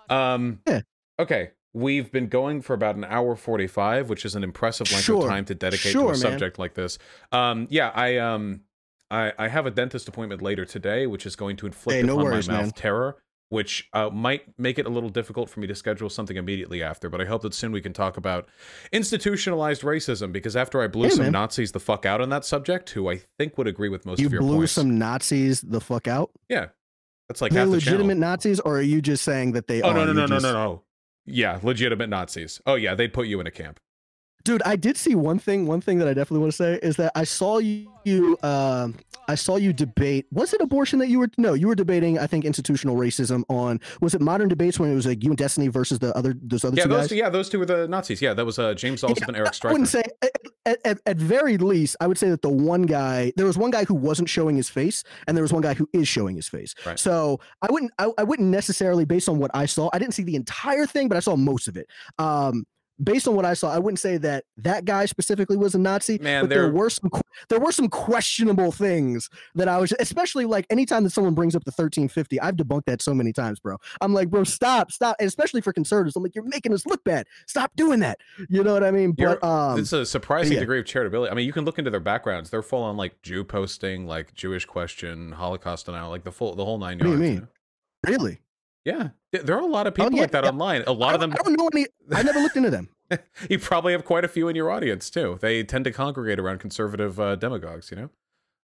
Um, Yeah. Okay, we've been going for about an hour forty-five, which is an impressive length of time to dedicate to a man. subject like this. Um, yeah, I um, I, I have a dentist appointment later today, which is going to inflict Hey, no upon worries, my mouth man. terror, which uh, might make it a little difficult for me to schedule something immediately after. But I hope that soon we can talk about institutionalized racism because after I blew Hey, some man. Nazis the fuck out on that subject, who I think would agree with most You of your blew points. some Nazis the fuck out. Yeah, that's like They're half the channel. legitimate Nazis, or are you just saying that they Oh are? no no You're no no no no. Yeah, legitimate Nazis. Oh yeah, they'd put you in a camp. Dude i did see one thing one thing that i definitely want to say is that i saw you um i saw you debate was it abortion that you were no you were debating i think institutional racism on was it modern debates when it was like you and destiny versus the other those other Yeah, two those guys two, yeah, those two were the Nazis. Yeah, that was uh, James Allsup and Eric I wouldn't say at, at, at, at very least, I would say that the one guy there was one guy who wasn't showing his face, and there was one guy who is showing his face. Right. So I wouldn't I, I wouldn't necessarily based on what I saw. I didn't see the entire thing, but I saw most of it. Um based on what I saw, I wouldn't say that that guy specifically was a Nazi. Man, but there were some there were some questionable things that I was especially like anytime that someone brings up the 1350, I've debunked that so many times, bro. I'm like, bro, stop, stop. And especially for conservatives, I'm like, you're making us look bad. Stop doing that. You know what I mean? But um it's a surprising yeah. degree of charitability. I mean, you can look into their backgrounds. They're full on like Jew posting, like Jewish question, Holocaust denial, like the full the whole nine What do yards. you you mean? know? really? Yeah, There- are a lot of people yeah, like that yeah. online. A lot of them. I don't know any. I never looked into them. you probably have quite a few in your audience too. They tend to congregate around conservative uh, demagogues. You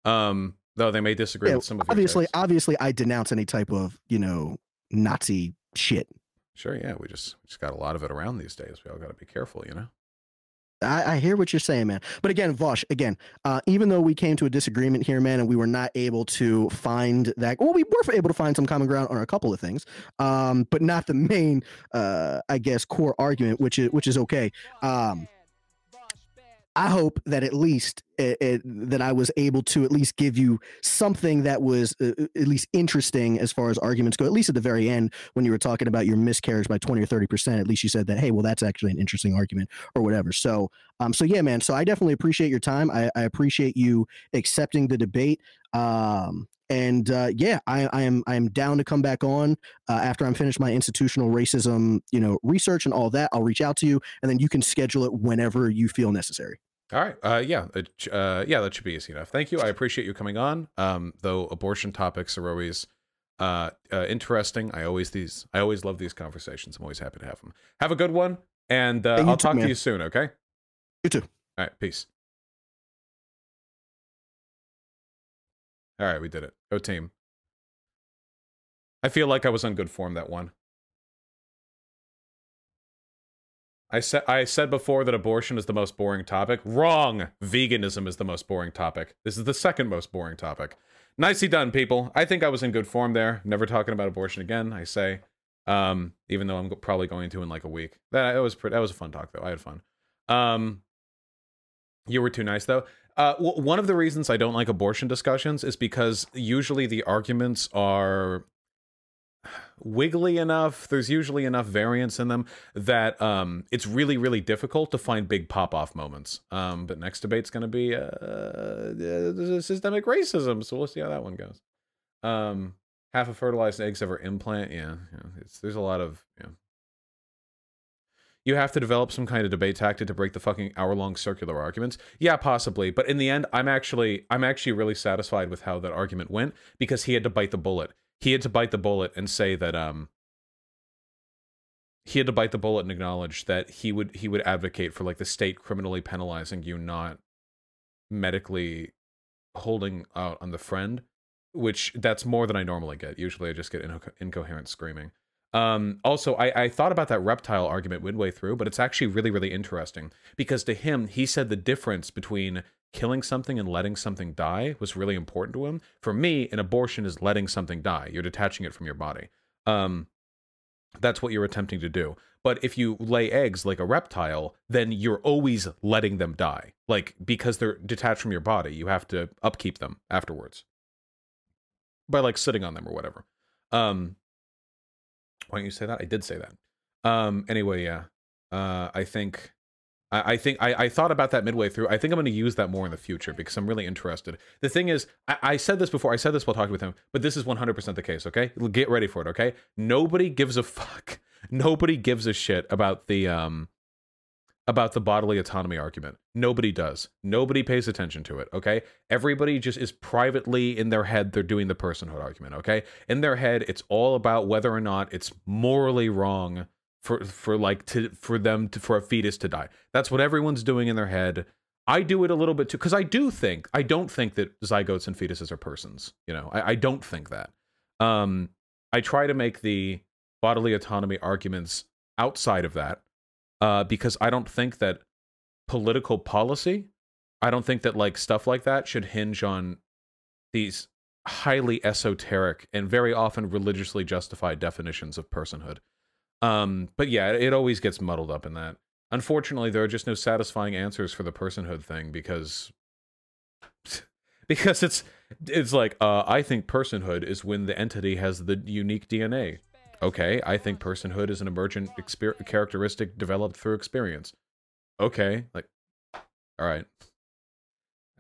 know, um, though they may disagree Yeah, with some of obviously, obviously, I denounce any type of you know Nazi shit. Sure, yeah, we just we just got a lot of it around these days. We all got to be careful, you know. I, I hear what you're saying, man. But again, Vaush, again, uh, even though we came to a disagreement here, man, and we were not able to find that, well, we were able to find some common ground on a couple of things, um, but not the main, uh, I guess, core argument, which is which is okay. Um, I hope that at least it, it, that I was able to at least give you something that was uh, at least interesting as far as arguments go. At least at the very end, when you were talking about your miscarriage by twenty or thirty percent, at least you said that, hey, well, that's actually an interesting argument or whatever. So, um, so yeah, man. So I definitely appreciate your time. I, I appreciate you accepting the debate. Um, and uh, yeah, I, I am I am down to come back on uh, after I'm finished my institutional racism, you know, research and all that. I'll reach out to you, and then you can schedule it whenever you feel necessary. All right. Uh, yeah. Uh, yeah, that should be easy enough. Thank you. I appreciate you coming on. Um, though abortion topics are always uh, uh, interesting. I always these. I always love these conversations. I'm always happy to have them. Have a good one, and uh, I'll too, talk man. to you soon. Okay. You too. All right. Peace. All right, we did it. Go team. I feel like I was on good form that one. I said I said before that abortion is the most boring topic. Wrong. Veganism is the most boring topic. This is the second most boring topic. Nicely done, people. I think I was in good form there. Never talking about abortion again. I say, um, even though I'm probably going to in like a week. That, was pretty. That was a fun talk though. I had fun. Um, you were too nice though. Uh, w- one of the reasons I don't like abortion discussions is because usually the arguments are wiggly enough. There's usually enough variance in them that um, it's really, really difficult to find big pop off moments. Um, but next debate's going to be uh, uh, systemic racism, so we'll see how that one goes. Um, half of fertilized eggs ever implant, yeah, yeah there's a lot of yeah. You have to develop some kind of debate tactic to break the fucking hour long circular arguments. Yeah, possibly, but in the end, I'm actually I'm actually really satisfied with how that argument went because he had to bite the bullet. He had to bite the bullet and say that um he had to bite the bullet and acknowledge that he would he would advocate for like the state criminally penalizing you not medically holding out on the friend which that's more than i normally get. Usually i just get inco- incoherent screaming. Um, also I, I thought about that reptile argument midway through but it's actually really really interesting because to him he said the difference between killing something and letting something die was really important to him for me an abortion is letting something die you're detaching it from your body um, that's what you're attempting to do. But if you lay eggs like a reptile, then you're always letting them die. Like because they're detached from your body, you have to upkeep them afterwards. By like sitting on them or whatever. Um why don't you say that? I did say that. Um anyway, yeah. Uh I think I, I think I, I thought about that midway through. I think I'm going to use that more in the future because I'm really interested. The thing is, I, I said this before. I said this while talking with him, but this is 100% the case. Okay, get ready for it. Okay, nobody gives a fuck. Nobody gives a shit about the um about the bodily autonomy argument. Nobody does. Nobody pays attention to it, okay? Everybody just is privately in their head they're doing the personhood argument, okay? In their head it's all about whether or not it's morally wrong for for like to for them to for a fetus to die. That's what everyone's doing in their head. I do it a little bit too because I do think I don't think that zygotes and fetuses are persons. You know, I, I don't think that. Um, I try to make the bodily autonomy arguments outside of that uh, because I don't think that political policy. I don't think that like stuff like that should hinge on these highly esoteric and very often religiously justified definitions of personhood. Um, but yeah, it always gets muddled up in that. Unfortunately, there are just no satisfying answers for the personhood thing because because it's it's like uh, I think personhood is when the entity has the unique DNA. Okay, I think personhood is an emergent exper- characteristic developed through experience. Okay, like all right.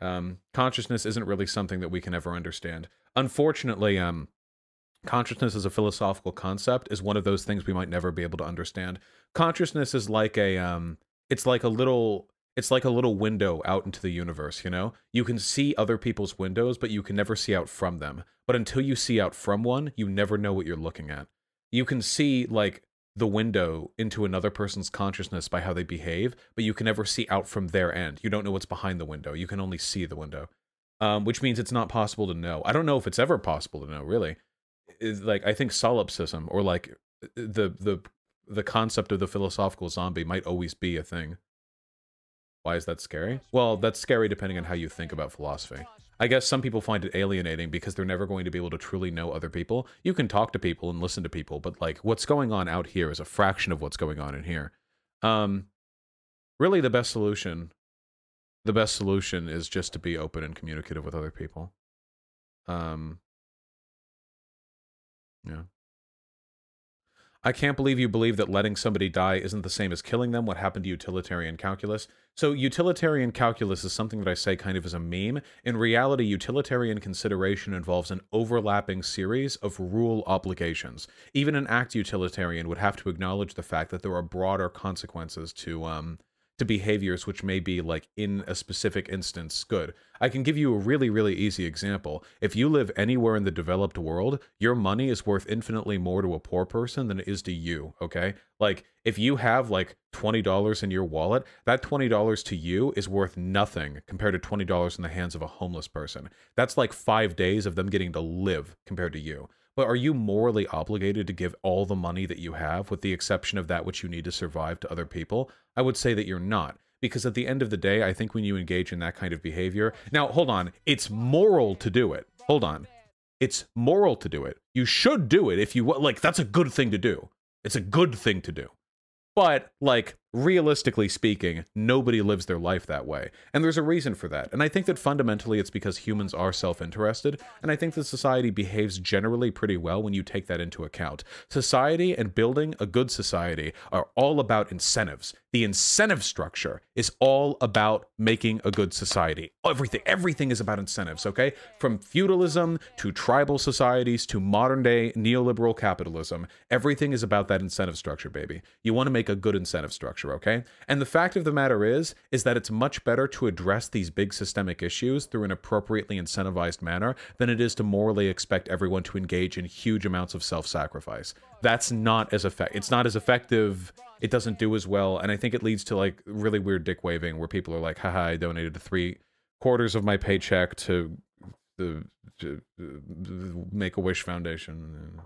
Um, consciousness isn't really something that we can ever understand. Unfortunately, um, consciousness as a philosophical concept is one of those things we might never be able to understand. Consciousness is like a um it's like a little it's like a little window out into the universe, you know? You can see other people's windows, but you can never see out from them. But until you see out from one, you never know what you're looking at. You can see like the window into another person's consciousness by how they behave, but you can never see out from their end. You don't know what's behind the window. You can only see the window. Um, which means it's not possible to know. I don't know if it's ever possible to know, really like I think solipsism or like the the the concept of the philosophical zombie might always be a thing. Why is that scary? Well, that's scary depending on how you think about philosophy. I guess some people find it alienating because they're never going to be able to truly know other people. You can talk to people and listen to people, but like what's going on out here is a fraction of what's going on in here. Um really the best solution the best solution is just to be open and communicative with other people. Um yeah. I can't believe you believe that letting somebody die isn't the same as killing them. What happened to utilitarian calculus? So, utilitarian calculus is something that I say kind of as a meme. In reality, utilitarian consideration involves an overlapping series of rule obligations. Even an act utilitarian would have to acknowledge the fact that there are broader consequences to um, to behaviors which may be like in a specific instance good. I can give you a really, really easy example. If you live anywhere in the developed world, your money is worth infinitely more to a poor person than it is to you, okay? Like, if you have like $20 in your wallet, that $20 to you is worth nothing compared to $20 in the hands of a homeless person. That's like five days of them getting to live compared to you. But are you morally obligated to give all the money that you have, with the exception of that which you need to survive, to other people? I would say that you're not. Because at the end of the day, I think when you engage in that kind of behavior, now hold on, it's moral to do it. Hold on. It's moral to do it. You should do it if you like, that's a good thing to do. It's a good thing to do. But, like, realistically speaking, nobody lives their life that way. And there's a reason for that. And I think that fundamentally it's because humans are self interested. And I think that society behaves generally pretty well when you take that into account. Society and building a good society are all about incentives. The incentive structure is all about making a good society. Everything, everything is about incentives, okay? From feudalism to tribal societies to modern day neoliberal capitalism, everything is about that incentive structure, baby. You want to make a good incentive structure, okay? And the fact of the matter is, is that it's much better to address these big systemic issues through an appropriately incentivized manner than it is to morally expect everyone to engage in huge amounts of self-sacrifice. That's not as effective. It's not as effective it doesn't do as well and i think it leads to like really weird dick waving where people are like haha i donated three quarters of my paycheck to the uh, make a wish foundation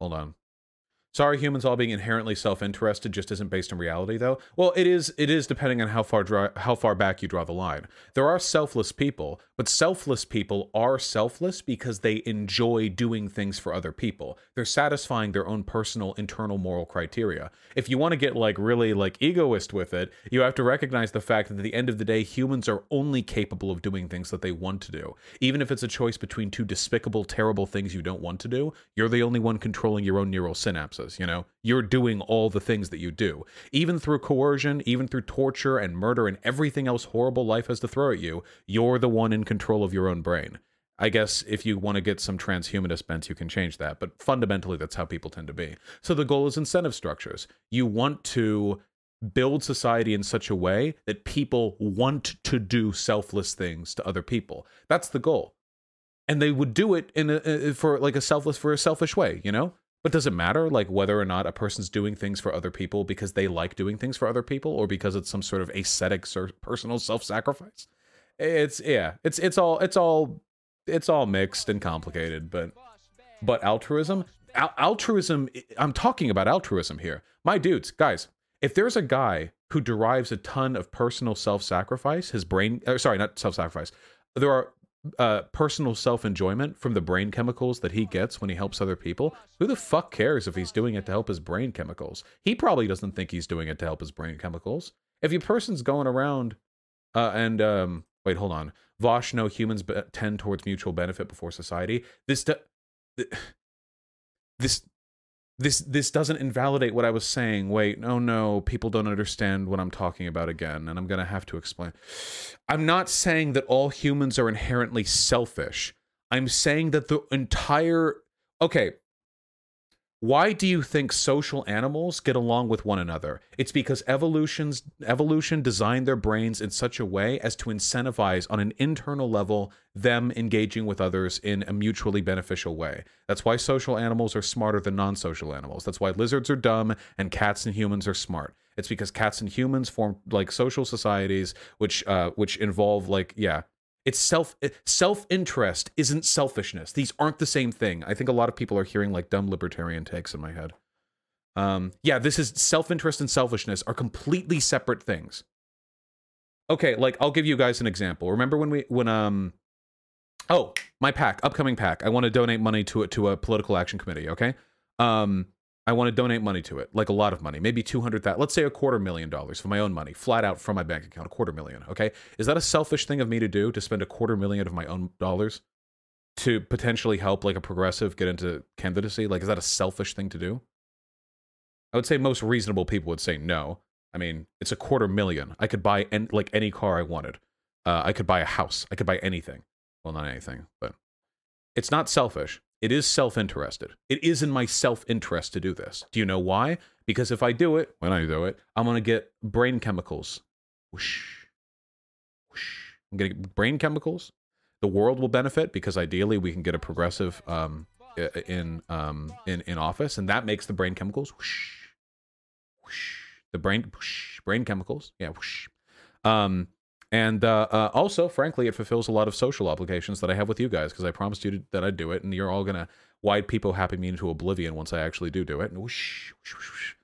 hold on Sorry, humans all being inherently self-interested just isn't based on reality, though. Well, it is. It is depending on how far how far back you draw the line. There are selfless people, but selfless people are selfless because they enjoy doing things for other people. They're satisfying their own personal internal moral criteria. If you want to get like really like egoist with it, you have to recognize the fact that at the end of the day, humans are only capable of doing things that they want to do. Even if it's a choice between two despicable, terrible things you don't want to do, you're the only one controlling your own neural synapses you know? You're doing all the things that you do. Even through coercion even through torture and murder and everything else horrible life has to throw at you you're the one in control of your own brain. I guess if you want to get some transhumanist bent you can change that but fundamentally that's how people tend to be. So the goal is incentive structures. You want to build society in such a way that people want to do selfless things to other people. That's the goal. And they would do it in a, uh, for like a selfless for a selfish way you know but does it matter like whether or not a person's doing things for other people because they like doing things for other people or because it's some sort of ascetic personal self-sacrifice? It's yeah, it's it's all it's all it's all mixed and complicated, but but altruism, al- altruism I'm talking about altruism here. My dudes, guys, if there's a guy who derives a ton of personal self-sacrifice, his brain uh, sorry, not self-sacrifice. There are uh, personal self enjoyment from the brain chemicals that he gets when he helps other people, who the fuck cares if he's doing it to help his brain chemicals? He probably doesn't think he's doing it to help his brain chemicals. If a person's going around uh, and um, wait, hold on, Vaush, no humans be- tend towards mutual benefit before society. This, de- this this this doesn't invalidate what I was saying. Wait, no, no, people don't understand what I'm talking about again, and I'm gonna have to explain. I'm not saying that all humans are inherently selfish. I'm saying that the entire okay, why do you think social animals get along with one another? It's because evolution's evolution designed their brains in such a way as to incentivize on an internal level them engaging with others in a mutually beneficial way. That's why social animals are smarter than non-social animals. That's why lizards are dumb and cats and humans are smart. It's because cats and humans form like social societies which uh which involve like yeah, it's self self-interest isn't selfishness. These aren't the same thing. I think a lot of people are hearing like dumb libertarian takes in my head. Um, yeah, this is self-interest and selfishness are completely separate things. Okay, like I'll give you guys an example. Remember when we when um oh, my PAC upcoming PAC I want to donate money to it to a political action committee, okay? Um I want to donate money to it, like a lot of money, maybe 200 that, let's say a quarter million dollars for my own money, flat out from my bank account, a quarter million, okay? Is that a selfish thing of me to do to spend a quarter million of my own dollars to potentially help like a progressive get into candidacy? Like is that a selfish thing to do? I would say most reasonable people would say no. I mean, it's a quarter million. I could buy en- like any car I wanted. Uh, I could buy a house. I could buy anything. Well, not anything, but it's not selfish. It is self interested. It is in my self interest to do this. Do you know why? Because if I do it, when I do it, I'm going to get brain chemicals. Whoosh, whoosh. I'm going to get brain chemicals. The world will benefit because ideally we can get a progressive um, in, um, in, in office, and that makes the brain chemicals. Whoosh, whoosh. The brain, whoosh, brain chemicals. Yeah. Whoosh. Um, and uh, uh, also, frankly, it fulfills a lot of social obligations that I have with you guys because I promised you to, that I'd do it, and you're all gonna wide people happy me into oblivion once I actually do do it. And whoosh, whoosh, whoosh.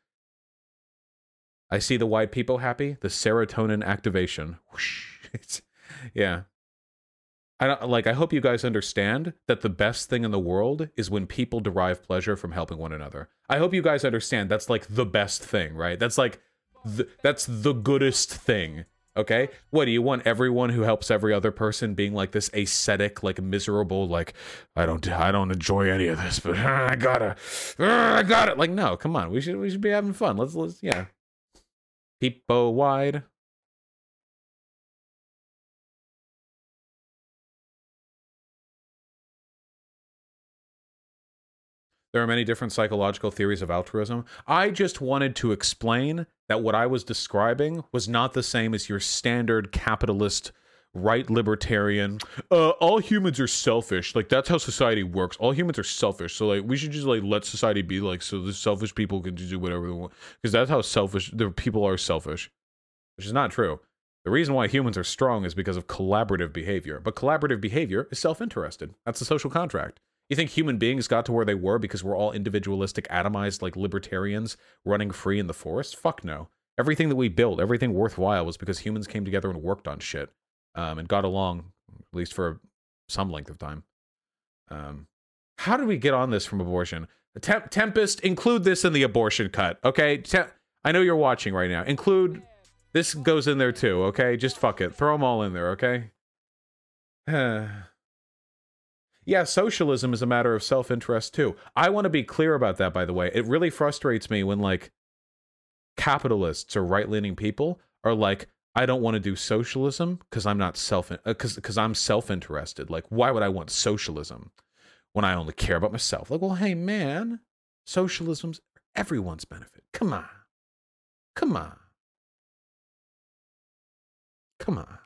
I see the wide people happy, the serotonin activation. yeah. I don't, like. I hope you guys understand that the best thing in the world is when people derive pleasure from helping one another. I hope you guys understand that's like the best thing, right? That's like, that's the goodest thing Okay? What do you want everyone who helps every other person being like this ascetic, like miserable, like I don't I don't enjoy any of this, but uh, I gotta uh, I got it. Like, no, come on. We should we should be having fun. Let's let's yeah. Peepo wide. There are many different psychological theories of altruism. I just wanted to explain that what I was describing was not the same as your standard capitalist right libertarian uh all humans are selfish. Like that's how society works. All humans are selfish. So like we should just like let society be like so the selfish people can do whatever they want. Because that's how selfish the people are selfish which is not true. The reason why humans are strong is because of collaborative behavior. But collaborative behavior is self-interested. That's the social contract you think human beings got to where they were because we're all individualistic, atomized, like libertarians running free in the forest? Fuck no. Everything that we built, everything worthwhile, was because humans came together and worked on shit um, and got along, at least for some length of time. Um, how did we get on this from abortion? Temp- Tempest, include this in the abortion cut, okay? Tem- I know you're watching right now. Include this goes in there too, okay? Just fuck it. Throw them all in there, okay? yeah, socialism is a matter of self interest too. I want to be clear about that, by the way. It really frustrates me when, like, capitalists or right leaning people are like, I don't want to do socialism because I'm not self because because I'm self interested. Like, why would I want socialism when I only care about myself? Like, well, hey man, socialism's everyone's benefit. Come on, come on, come on.